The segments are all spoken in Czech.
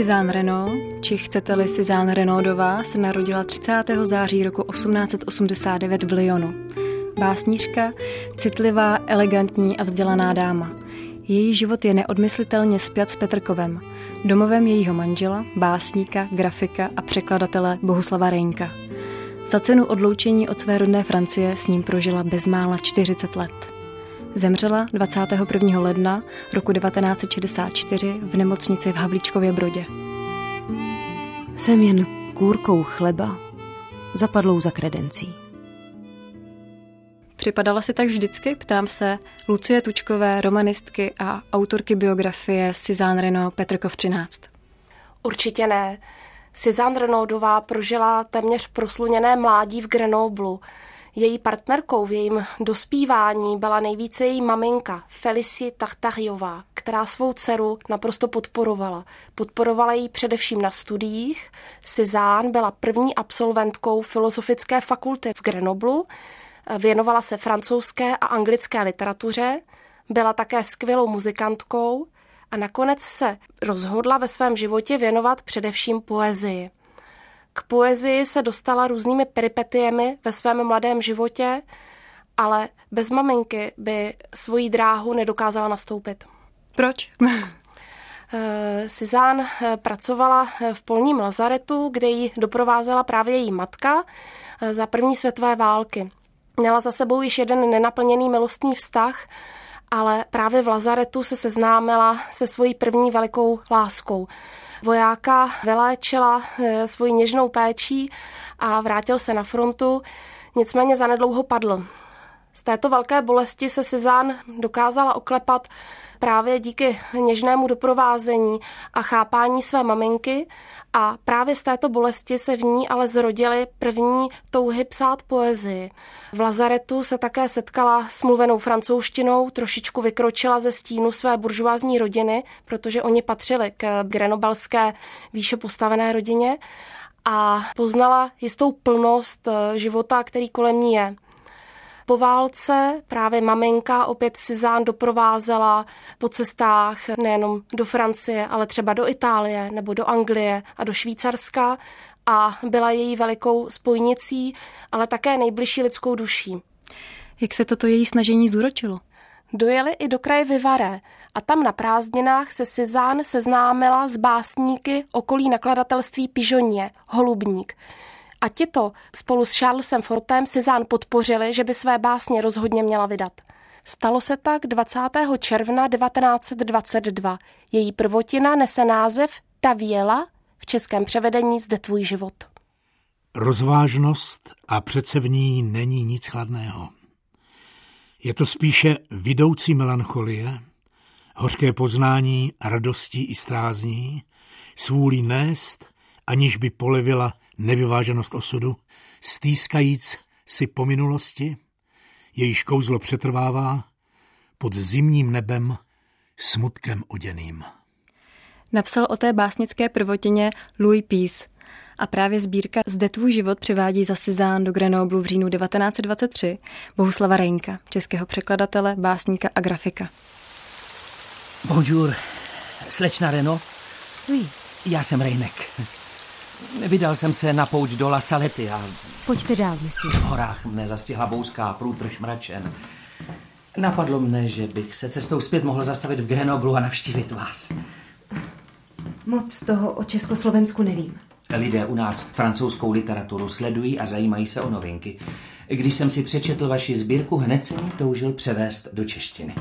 Cezanne Renaud, či chcete-li Cezanne Renaudová, se narodila 30. září roku 1889 v Lyonu. Básnířka, citlivá, elegantní a vzdělaná dáma. Její život je neodmyslitelně spjat s Petrkovem, domovem jejího manžela, básníka, grafika a překladatele Bohuslava Rejnka. Za cenu odloučení od své rodné Francie s ním prožila bezmála 40 let. Zemřela 21. ledna roku 1964 v nemocnici v Havlíčkově Brodě. Jsem jen kůrkou chleba, zapadlou za kredencí. Připadala si tak vždycky, ptám se, Lucie Tučkové, romanistky a autorky biografie Cezanne Renaud Petrkov 13. Určitě ne. Cezanne Renaudová prožila téměř prosluněné mládí v Grenoblu. Její partnerkou v jejím dospívání byla nejvíce její maminka Felicie Tachtariová, která svou dceru naprosto podporovala. Podporovala ji především na studiích. Cezanne byla první absolventkou filozofické fakulty v Grenoblu, věnovala se francouzské a anglické literatuře, byla také skvělou muzikantkou a nakonec se rozhodla ve svém životě věnovat především poezii. K poezii se dostala různými peripetiemi ve svém mladém životě, ale bez maminky by svoji dráhu nedokázala nastoupit. Proč? Cezanne eh, pracovala eh, v polním lazaretu, kde ji doprovázela právě její matka eh, za první světové války. Měla za sebou již jeden nenaplněný milostný vztah, ale právě v lazaretu se seznámila se svojí první velikou láskou. Vojáka vyléčila eh, svojí něžnou péčí a vrátil se na frontu, nicméně zanedlouho padl. Z této velké bolesti se Cezán dokázala oklepat právě díky něžnému doprovázení a chápání své maminky a právě z této bolesti se v ní ale zrodily první touhy psát poezii. V Lazaretu se také setkala s mluvenou francouzštinou, trošičku vykročila ze stínu své buržoázní rodiny, protože oni patřili k grenobalské výše postavené rodině a poznala jistou plnost života, který kolem ní je. Po válce právě maminka opět Cezanne doprovázela po cestách nejenom do Francie, ale třeba do Itálie nebo do Anglie a do Švýcarska a byla její velikou spojnicí, ale také nejbližší lidskou duší. Jak se toto její snažení zúročilo? Dojeli i do kraje Vivaré a tam na prázdninách se Cezanne seznámila s básníky okolí nakladatelství Pižonie, Holubník. A tito spolu s Charlesem Fortem Cezanne podpořili, že by své básně rozhodně měla vydat. Stalo se tak 20. června 1922. Její prvotina nese název Ta věla, v českém převedení Zde tvůj život. Rozvážnost a přece v ní není nic chladného. Je to spíše vidoucí melancholie, hořké poznání radostí i strázní, svůlí nést, aniž by polevila nevyváženost osudu, stýskajíc si po minulosti, jejíž kouzlo přetrvává pod zimním nebem smutkem oděným. Napsal o té básnické prvotině Louis Peace a právě sbírka Zde tvůj život přivádí za Cezanne do Grenoblu v říjnu 1923 Bohuslava Rejnka, českého překladatele, básníka a grafika. Bonjour, slečna Reno. Oui. Já jsem Rejnek. Vydal jsem se na pouť do La Salety a... Pojďte dál, misi. V horách mne zastihla bouská průtrž mračen. Napadlo mne, že bych se cestou zpět mohl zastavit v Grenoblu a navštívit vás. Moc toho o Československu nevím. Lidé u nás francouzskou literaturu sledují a zajímají se o novinky. Když jsem si přečetl vaši sbírku, hned jsem ji toužil převést do češtiny.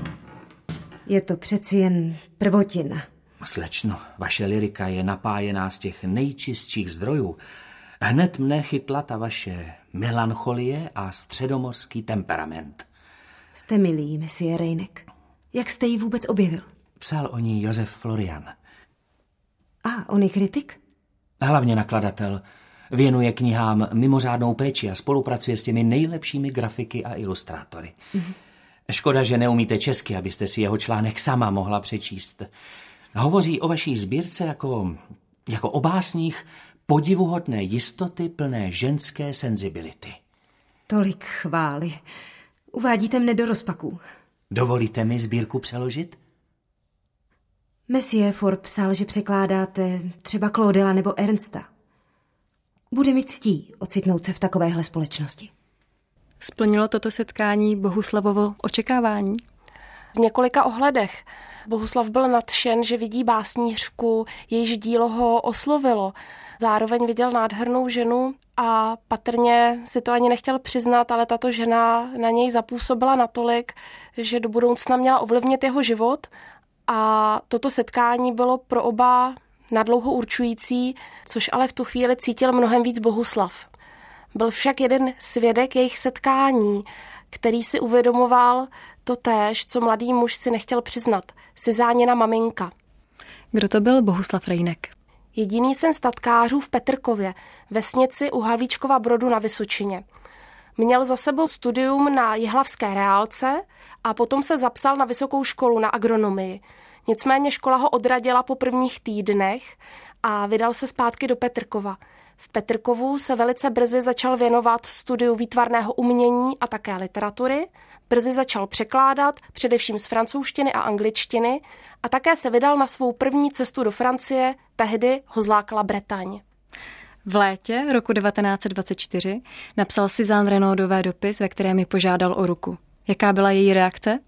Je to přeci jen prvotina. Slečno, vaše lirika je napájená z těch nejčistších zdrojů. Hned mne chytla ta vaše melancholie a středomorský temperament. Jste milý, Messie Rejnek. Jak jste ji vůbec objevil? Psal o ní Josef Florian. A, on je kritik? Hlavně nakladatel. Věnuje knihám mimořádnou péči a spolupracuje s těmi nejlepšími grafiky a ilustrátory. Mm-hmm. Škoda, že neumíte česky, abyste si jeho článek sama mohla přečíst. Hovoří o vaší sbírce jako, jako o básních podivuhodné jistoty plné ženské senzibility. Tolik chvály. Uvádíte mne do rozpaků. Dovolíte mi sbírku přeložit? Messie Ford psal, že překládáte třeba Claudela nebo Ernsta. Bude mi ctí ocitnout se v takovéhle společnosti. Splnilo toto setkání Bohuslavovo očekávání? V několika ohledech. Bohuslav byl nadšen, že vidí básnířku, jejíž dílo ho oslovilo. Zároveň viděl nádhernou ženu a patrně si to ani nechtěl přiznat, ale tato žena na něj zapůsobila natolik, že do budoucna měla ovlivnit jeho život a toto setkání bylo pro oba nadlouho určující, což ale v tu chvíli cítil mnohem víc Bohuslav. Byl však jeden svědek jejich setkání, který si uvědomoval to též, co mladý muž si nechtěl přiznat. záněna maminka. Kdo to byl Bohuslav Rejnek? Jediný sen statkářů v Petrkově, vesnici u Halvíčkova Brodu na Vysočině. Měl za sebou studium na Jihlavské reálce a potom se zapsal na vysokou školu na agronomii. Nicméně škola ho odradila po prvních týdnech a vydal se zpátky do Petrkova. V Petrkovu se velice brzy začal věnovat studiu výtvarného umění a také literatury. Brzy začal překládat, především z francouzštiny a angličtiny, a také se vydal na svou první cestu do Francie, tehdy ho zlákala Bretaň. V létě roku 1924 napsal si Zán Renaudové dopis, ve kterém mi požádal o ruku. Jaká byla její reakce?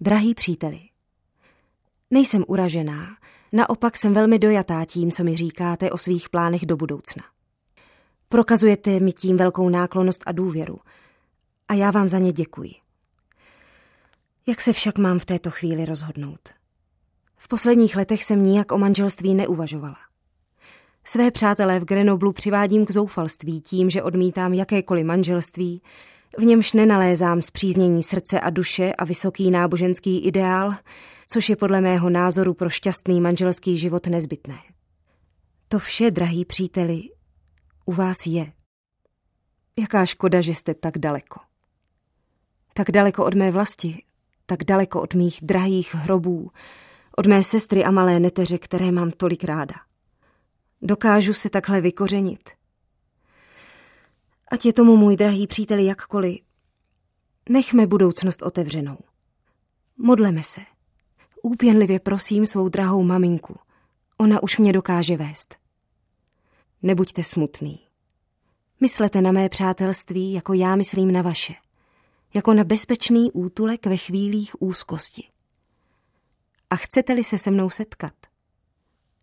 Drahý příteli, nejsem uražená, naopak jsem velmi dojatá tím, co mi říkáte o svých plánech do budoucna. Prokazujete mi tím velkou náklonost a důvěru. A já vám za ně děkuji. Jak se však mám v této chvíli rozhodnout? V posledních letech jsem nijak o manželství neuvažovala. Své přátelé v Grenoblu přivádím k zoufalství tím, že odmítám jakékoliv manželství, v němž nenalézám zpříznění srdce a duše a vysoký náboženský ideál, což je podle mého názoru pro šťastný manželský život nezbytné. To vše, drahý příteli, u vás je. Jaká škoda, že jste tak daleko. Tak daleko od mé vlasti, tak daleko od mých drahých hrobů, od mé sestry a malé neteře, které mám tolik ráda. Dokážu se takhle vykořenit. Ať je tomu můj drahý přítel jakkoliv, nechme budoucnost otevřenou. Modleme se. Úpěnlivě prosím svou drahou maminku. Ona už mě dokáže vést. Nebuďte smutný. Myslete na mé přátelství, jako já myslím na vaše. Jako na bezpečný útulek ve chvílích úzkosti. A chcete-li se se mnou setkat,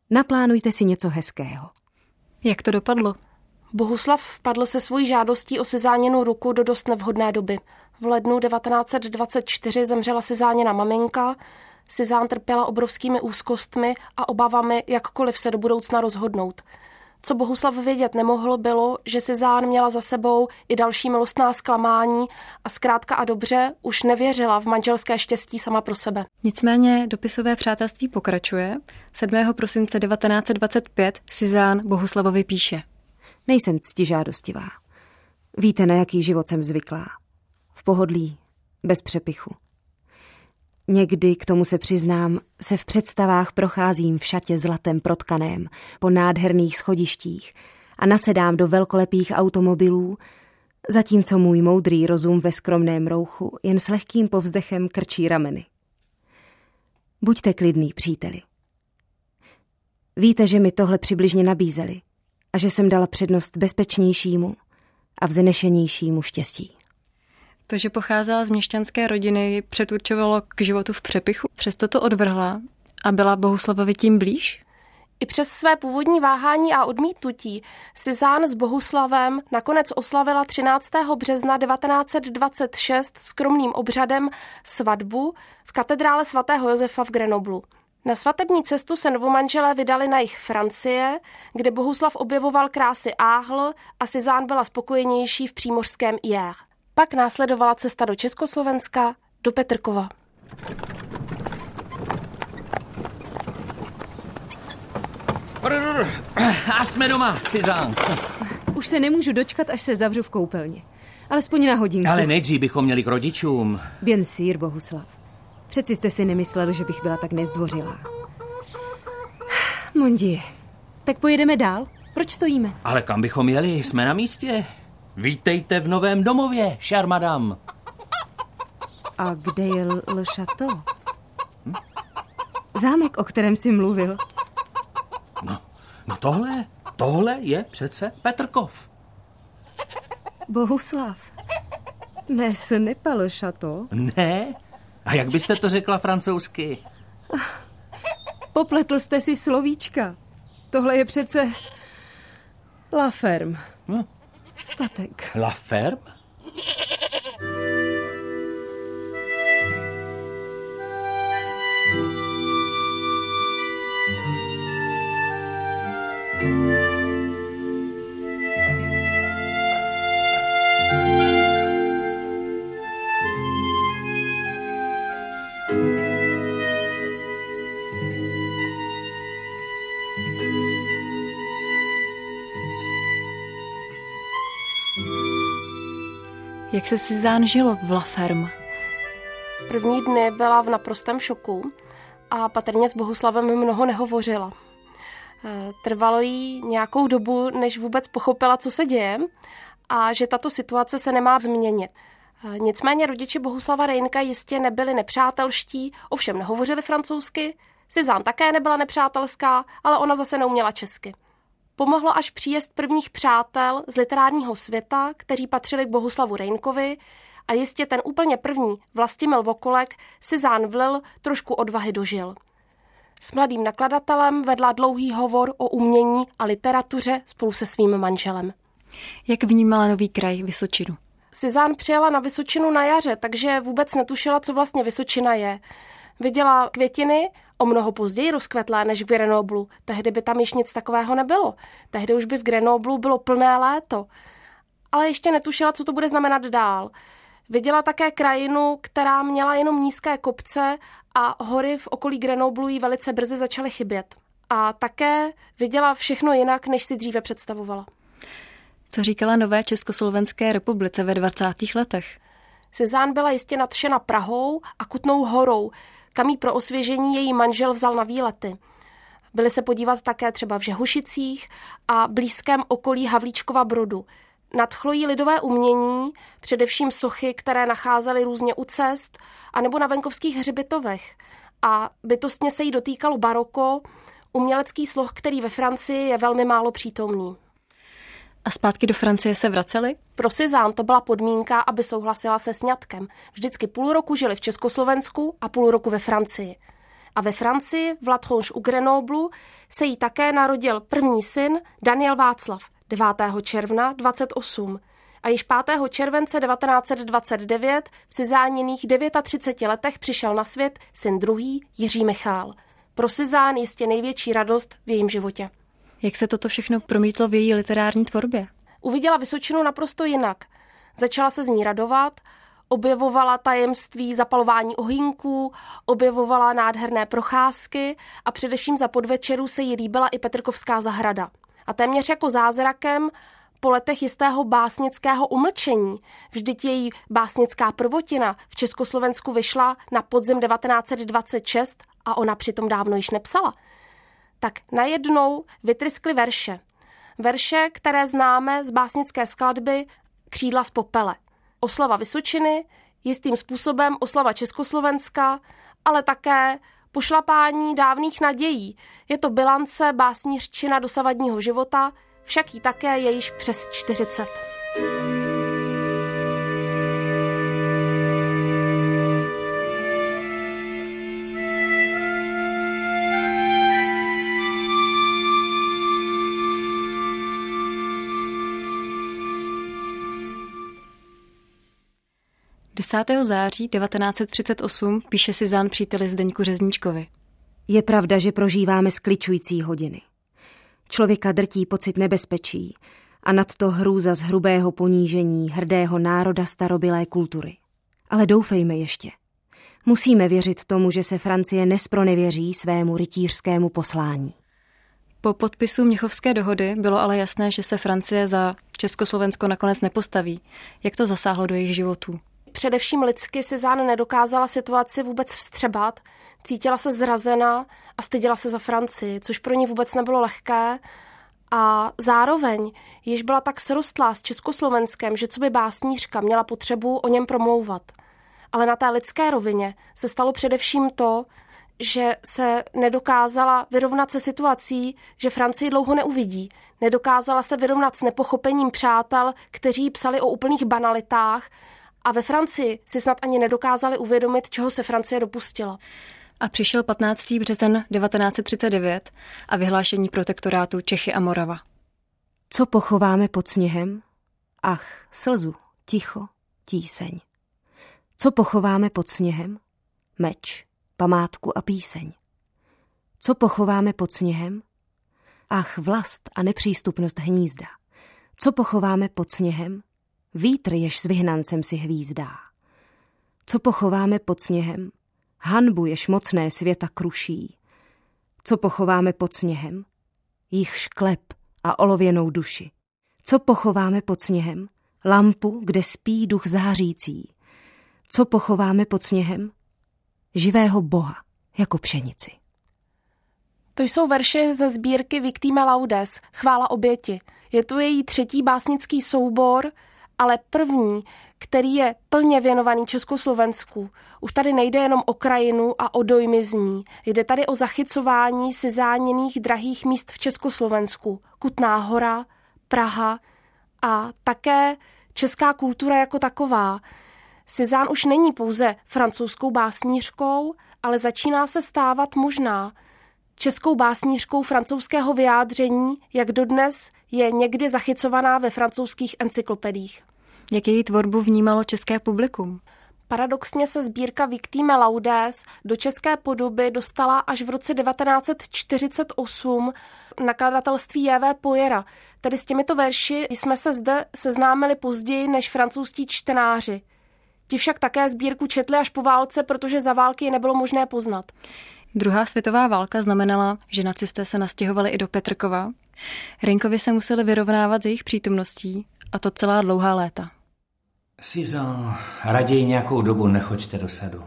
naplánujte si něco hezkého. Jak to dopadlo? Bohuslav vpadl se svojí žádostí o sezáněnou ruku do dost nevhodné doby. V lednu 1924 zemřela sezáněna maminka, Sizán trpěla obrovskými úzkostmi a obavami, jakkoliv se do budoucna rozhodnout – co Bohuslav vědět nemohl, bylo, že Sizán měla za sebou i další milostná zklamání a zkrátka a dobře už nevěřila v manželské štěstí sama pro sebe. Nicméně dopisové přátelství pokračuje. 7. prosince 1925 Sizán Bohuslavovi píše. Nejsem ctižádostivá. Víte, na jaký život jsem zvyklá. V pohodlí, bez přepichu. Někdy, k tomu se přiznám, se v představách procházím v šatě zlatem protkaném po nádherných schodištích a nasedám do velkolepých automobilů, zatímco můj moudrý rozum ve skromném rouchu jen s lehkým povzdechem krčí rameny. Buďte klidný, příteli. Víte, že mi tohle přibližně nabízeli a že jsem dala přednost bezpečnějšímu a vznešenějšímu štěstí. To, že pocházela z měšťanské rodiny, předurčovalo k životu v přepichu. Přesto to odvrhla a byla Bohuslavovi tím blíž? I přes své původní váhání a odmítnutí si Zán s Bohuslavem nakonec oslavila 13. března 1926 skromným obřadem svatbu v katedrále svatého Josefa v Grenoblu. Na svatební cestu se novomanželé vydali na jich Francie, kde Bohuslav objevoval krásy Áhl a Sizán byla spokojenější v přímořském Ier. Pak následovala cesta do Československa, do Petrkova. A jsme doma, Cizán. Už se nemůžu dočkat, až se zavřu v koupelně. Alespoň na hodinku. Ale nejdřív bychom měli k rodičům. Bien sír, Bohuslav. Přeci jste si nemyslel, že bych byla tak nezdvořilá. Mondi, tak pojedeme dál? Proč stojíme? Ale kam bychom jeli? Jsme na místě. Vítejte v novém domově, šarmadam. A kde je Le Chateau? Hm? Zámek, o kterém jsi mluvil. No, no tohle, tohle je přece Petrkov. Bohuslav. Ne, se nepalo šato. Ne? A jak byste to řekla francouzsky? Popletl jste si slovíčka. Tohle je přece La Ferme. Hm? Statek. La Ferme? Jak se si žilo v La Ferme? První dny byla v naprostém šoku a patrně s Bohuslavem mnoho nehovořila. E, trvalo jí nějakou dobu, než vůbec pochopila, co se děje a že tato situace se nemá změnit. E, nicméně rodiče Bohuslava Rejnka jistě nebyli nepřátelští, ovšem nehovořili francouzsky, Sizán také nebyla nepřátelská, ale ona zase neuměla česky. Pomohlo až příjezd prvních přátel z literárního světa, kteří patřili k Bohuslavu Rejnkovi a jistě ten úplně první, Vlastimil Vokolek, si Zán vlil trošku odvahy dožil. S mladým nakladatelem vedla dlouhý hovor o umění a literatuře spolu se svým manželem. Jak vnímala nový kraj Vysočinu? Sizán přijela na Vysočinu na jaře, takže vůbec netušila, co vlastně Vysočina je. Viděla květiny, o mnoho později rozkvetlé než v Grenoblu. Tehdy by tam již nic takového nebylo. Tehdy už by v Grenoblu bylo plné léto. Ale ještě netušila, co to bude znamenat dál. Viděla také krajinu, která měla jenom nízké kopce a hory v okolí Grenoblu jí velice brzy začaly chybět. A také viděla všechno jinak, než si dříve představovala. Co říkala nové Československé republice ve 20. letech? Cezán byla jistě nadšena Prahou a Kutnou horou, kam jí pro osvěžení její manžel vzal na výlety. Byli se podívat také třeba v Žehušicích a blízkém okolí Havlíčkova Brodu. Nadchlo jí lidové umění, především sochy, které nacházely různě u cest, anebo na venkovských hřbitovech. A bytostně se jí dotýkalo baroko, umělecký sloh, který ve Francii je velmi málo přítomný. A zpátky do Francie se vraceli? Pro Sizán to byla podmínka, aby souhlasila se sňatkem. Vždycky půl roku žili v Československu a půl roku ve Francii. A ve Francii, v Latronge u Grenoblu, se jí také narodil první syn Daniel Václav 9. června 28 a již 5. července 1929 v Sizáněných 39 letech přišel na svět syn druhý Jiří Michál. Pro Sizán jistě největší radost v jejím životě. Jak se toto všechno promítlo v její literární tvorbě? Uviděla Vysočinu naprosto jinak. Začala se z ní radovat, objevovala tajemství zapalování ohýnků, objevovala nádherné procházky a především za podvečeru se jí líbila i Petrkovská zahrada. A téměř jako zázrakem po letech jistého básnického umlčení. Vždyť její básnická prvotina v Československu vyšla na podzim 1926 a ona přitom dávno již nepsala tak najednou vytryskly verše. Verše, které známe z básnické skladby Křídla z popele. Oslava Vysočiny, jistým způsobem oslava Československa, ale také pošlapání dávných nadějí. Je to bilance básnířčina dosavadního života, však jí také je již přes 40. 10. září 1938 píše si Zán příteli Zdeňku Řezničkovi. Je pravda, že prožíváme skličující hodiny. Člověka drtí pocit nebezpečí a nad to hrůza z hrubého ponížení hrdého národa starobilé kultury. Ale doufejme ještě. Musíme věřit tomu, že se Francie nespronevěří svému rytířskému poslání. Po podpisu Měchovské dohody bylo ale jasné, že se Francie za Československo nakonec nepostaví. Jak to zasáhlo do jejich životů? Především lidsky si Zán nedokázala situaci vůbec vstřebat, cítila se zrazena a styděla se za Francii, což pro ní vůbec nebylo lehké. A zároveň již byla tak srostlá s Československem, že co by básnířka měla potřebu o něm promlouvat. Ale na té lidské rovině se stalo především to, že se nedokázala vyrovnat se situací, že Francii dlouho neuvidí. Nedokázala se vyrovnat s nepochopením přátel, kteří psali o úplných banalitách a ve Francii si snad ani nedokázali uvědomit, čeho se Francie dopustila. A přišel 15. březen 1939 a vyhlášení protektorátu Čechy a Morava. Co pochováme pod sněhem? Ach, slzu, ticho, tíseň. Co pochováme pod sněhem? Meč, památku a píseň. Co pochováme pod sněhem? Ach, vlast a nepřístupnost hnízda. Co pochováme pod sněhem? Vítr, jež s vyhnancem si hvízdá. Co pochováme pod sněhem? Hanbu, jež mocné světa kruší. Co pochováme pod sněhem? Jich šklep a olověnou duši. Co pochováme pod sněhem? Lampu, kde spí duch zářící. Co pochováme pod sněhem? Živého boha, jako pšenici. To jsou verše ze sbírky Victime Laudes, Chvála oběti. Je to její třetí básnický soubor, ale první, který je plně věnovaný Československu. Už tady nejde jenom o krajinu a o dojmy z ní. Jde tady o zachycování si záněných drahých míst v Československu. Kutná hora, Praha a také česká kultura jako taková. Cezanne už není pouze francouzskou básnířkou, ale začíná se stávat možná českou básnířkou francouzského vyjádření, jak dodnes je někdy zachycovaná ve francouzských encyklopedích. Jak její tvorbu vnímalo české publikum? Paradoxně se sbírka Victime Laudes do české podoby dostala až v roce 1948 nakladatelství J.V. Pojera. Tedy s těmito verši jsme se zde seznámili později než francouzští čtenáři. Ti však také sbírku četli až po válce, protože za války nebylo možné poznat. Druhá světová válka znamenala, že nacisté se nastěhovali i do Petrkova. Renkovi se museli vyrovnávat s jejich přítomností, a to celá dlouhá léta. Sizo, raději nějakou dobu nechoďte do sadu.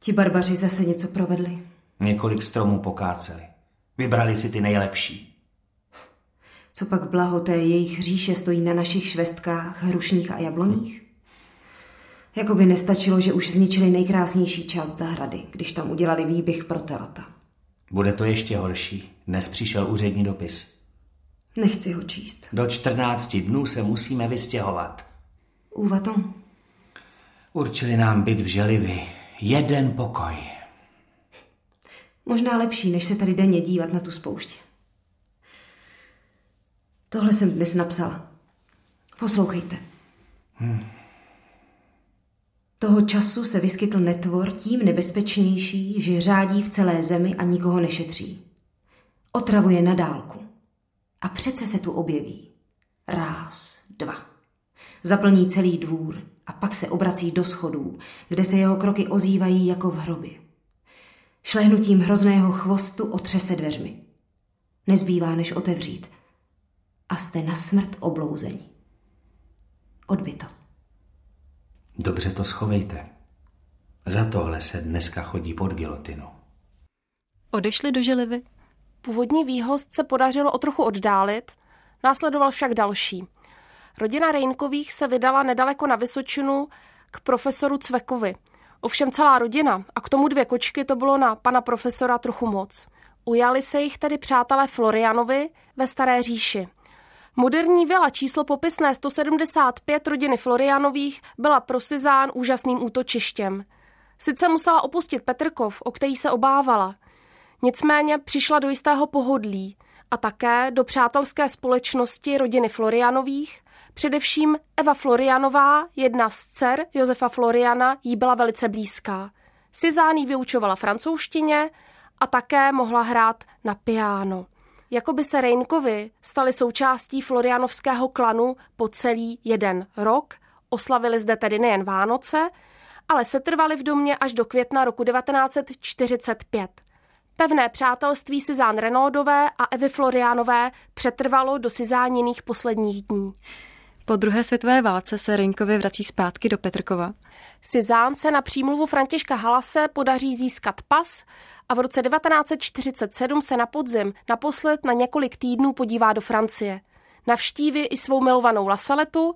Ti barbaři zase něco provedli. Několik stromů pokáceli. Vybrali si ty nejlepší. Co pak blaho té jejich říše stojí na našich švestkách, hrušních a jabloních? Jakoby nestačilo, že už zničili nejkrásnější část zahrady, když tam udělali výběh pro telata. Bude to ještě horší. Dnes přišel úřední dopis. Nechci ho číst. Do 14 dnů se musíme vystěhovat. Úvaton? Určili nám byt v Želivi. Jeden pokoj. Možná lepší, než se tady denně dívat na tu spouště. Tohle jsem dnes napsala. Poslouchejte. Hmm. Toho času se vyskytl netvor tím nebezpečnější, že řádí v celé zemi a nikoho nešetří. Otravuje na dálku. A přece se tu objeví. Ráz, dva. Zaplní celý dvůr a pak se obrací do schodů, kde se jeho kroky ozývají jako v hrobě. Šlehnutím hrozného chvostu otřese dveřmi. Nezbývá, než otevřít. A jste na smrt oblouzení. Odbyto. Dobře to schovejte. Za tohle se dneska chodí pod gilotinu. Odešli do Želivy? Původní výhost se podařilo o trochu oddálit, následoval však další. Rodina Rejnkových se vydala nedaleko na Vysočinu k profesoru Cvekovi. Ovšem celá rodina a k tomu dvě kočky to bylo na pana profesora trochu moc. Ujali se jich tedy přátelé Florianovi ve Staré říši – Moderní vila číslo popisné 175 rodiny Florianových byla pro Sizán úžasným útočištěm. Sice musela opustit Petrkov, o který se obávala, nicméně přišla do jistého pohodlí a také do přátelské společnosti rodiny Florianových, především Eva Florianová, jedna z dcer Josefa Floriana, jí byla velice blízká. Sizán jí vyučovala francouzštině a také mohla hrát na piano jako by se Reinkovi stali součástí florianovského klanu po celý jeden rok. Oslavili zde tedy nejen Vánoce, ale setrvali v domě až do května roku 1945. Pevné přátelství Sizán Renaudové a Evy Florianové přetrvalo do Sizániných posledních dní. Po druhé světové válce se Reinkovi vrací zpátky do Petrkova. Sizán se na přímluvu Františka Halase podaří získat pas a v roce 1947 se na podzim naposled na několik týdnů podívá do Francie. Navštíví i svou milovanou Lasaletu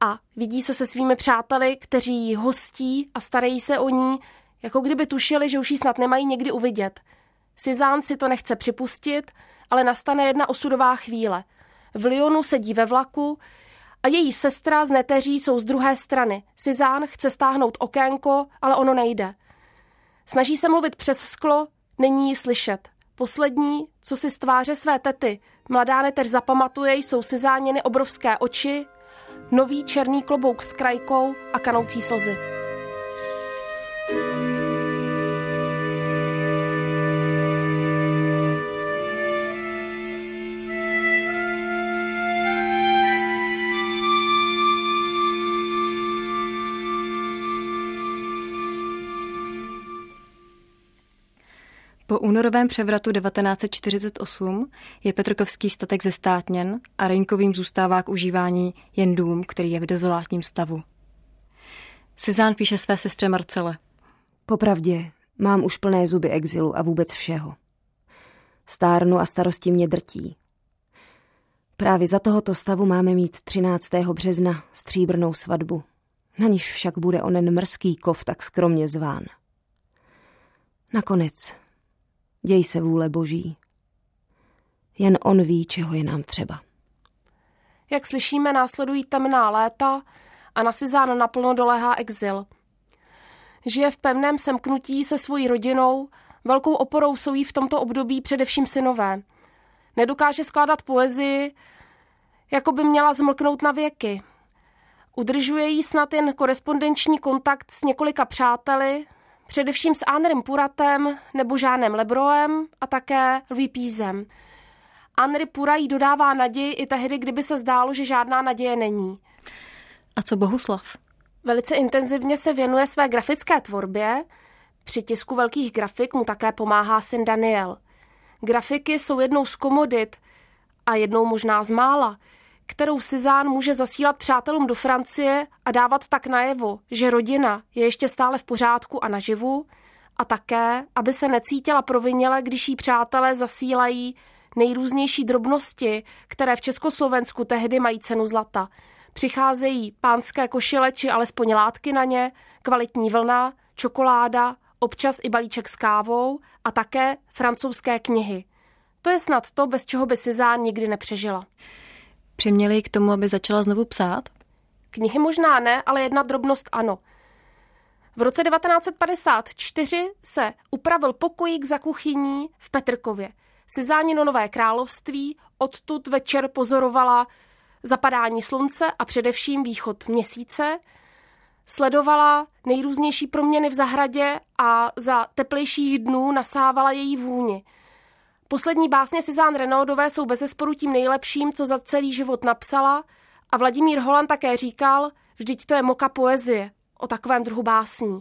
a vidí se se svými přáteli, kteří ji hostí a starají se o ní, jako kdyby tušili, že už ji snad nemají někdy uvidět. Sizán si to nechce připustit, ale nastane jedna osudová chvíle. V Lyonu sedí ve vlaku a její sestra z neteří jsou z druhé strany. Sizán chce stáhnout okénko, ale ono nejde. Snaží se mluvit přes sklo, není ji slyšet. Poslední, co si z tváře své tety, mladá neteř zapamatuje, jsou Sizáněny obrovské oči, nový černý klobouk s krajkou a kanoucí slzy. Únorovém převratu 1948 je Petrokovský statek zestátněn a Rejnkovým zůstává k užívání jen dům, který je v dezolátním stavu. Cezán píše své sestře Marcele. Popravdě, mám už plné zuby exilu a vůbec všeho. Stárnu a starosti mě drtí. Právě za tohoto stavu máme mít 13. března stříbrnou svatbu, na níž však bude onen mrzký kov tak skromně zván. Nakonec Děj se vůle boží. Jen on ví, čeho je nám třeba. Jak slyšíme, následují temná léta a na Sizán naplno doléhá exil. Žije v pevném semknutí se svojí rodinou, velkou oporou jsou jí v tomto období především synové. Nedokáže skládat poezii, jako by měla zmlknout na věky. Udržuje jí snad jen korespondenční kontakt s několika přáteli, především s Anrem Puratem nebo Žánem Lebroem a také Louis Pízem. Henry Pura jí dodává naději i tehdy, kdyby se zdálo, že žádná naděje není. A co Bohuslav? Velice intenzivně se věnuje své grafické tvorbě. Při tisku velkých grafik mu také pomáhá syn Daniel. Grafiky jsou jednou z komodit a jednou možná z mála, kterou Sizán může zasílat přátelům do Francie a dávat tak najevo, že rodina je ještě stále v pořádku a naživu, a také, aby se necítila proviněle, když jí přátelé zasílají nejrůznější drobnosti, které v Československu tehdy mají cenu zlata. Přicházejí pánské košile či alespoň látky na ně, kvalitní vlna, čokoláda, občas i balíček s kávou a také francouzské knihy. To je snad to, bez čeho by Sizán nikdy nepřežila. Přiměli k tomu, aby začala znovu psát? Knihy možná ne, ale jedna drobnost ano. V roce 1954 se upravil pokojík za kuchyní v Petrkově. Sizánino Nové království odtud večer pozorovala zapadání slunce a především východ měsíce. Sledovala nejrůznější proměny v zahradě a za teplejších dnů nasávala její vůni – Poslední básně Sizán Renaudové jsou bezesporu tím nejlepším, co za celý život napsala a Vladimír Holan také říkal, vždyť to je moka poezie, o takovém druhu básní.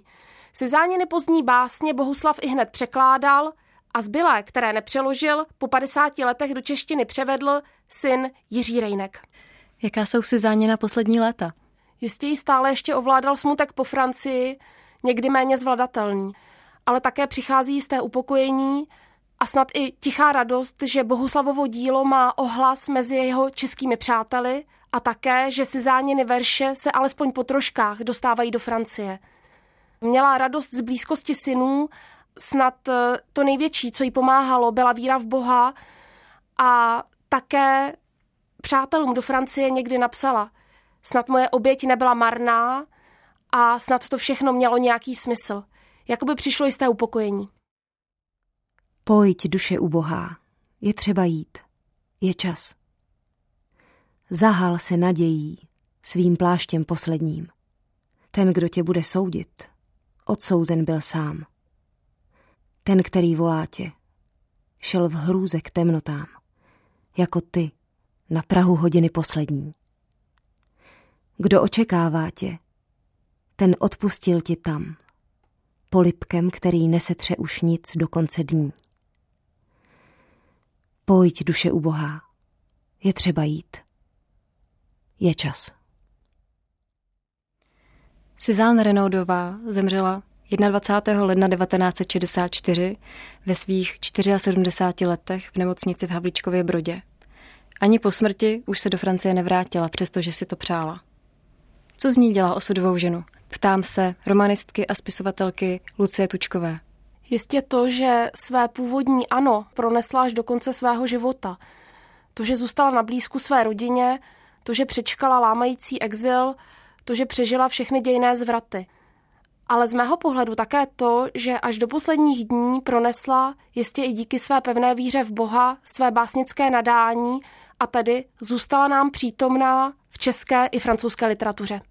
Sizániny pozdní básně Bohuslav i hned překládal a zbylé, které nepřeložil, po 50 letech do češtiny převedl syn Jiří Rejnek. Jaká jsou Sizáně na poslední léta? Jistě jí stále ještě ovládal smutek po Francii, někdy méně zvladatelný. Ale také přichází jisté upokojení, a snad i tichá radost, že Bohuslavovo dílo má ohlas mezi jeho českými přáteli a také, že si záněny verše se alespoň po troškách dostávají do Francie. Měla radost z blízkosti synů, snad eh, to největší, co jí pomáhalo, byla víra v Boha a také přátelům do Francie někdy napsala. Snad moje oběť nebyla marná a snad to všechno mělo nějaký smysl. Jakoby přišlo jisté upokojení. Pojď, duše ubohá, je třeba jít, je čas. Zahal se nadějí svým pláštěm posledním. Ten, kdo tě bude soudit, odsouzen byl sám. Ten, který volá tě, šel v hrůze k temnotám, jako ty, na prahu hodiny poslední. Kdo očekává tě, ten odpustil ti tam, polipkem, který nesetře už nic do konce dní. Pojď, duše ubohá. Je třeba jít. Je čas. Suzanne Renaudová zemřela 21. ledna 1964 ve svých 74 letech v nemocnici v Havlíčkově Brodě. Ani po smrti už se do Francie nevrátila, přestože si to přála. Co z ní dělá osudovou ženu? Ptám se romanistky a spisovatelky Lucie Tučkové. Jistě to, že své původní ano pronesla až do konce svého života. To, že zůstala na blízku své rodině, to, že přečkala lámající exil, to, že přežila všechny dějné zvraty. Ale z mého pohledu také to, že až do posledních dní pronesla, jistě i díky své pevné víře v Boha, své básnické nadání a tedy zůstala nám přítomná v české i francouzské literatuře.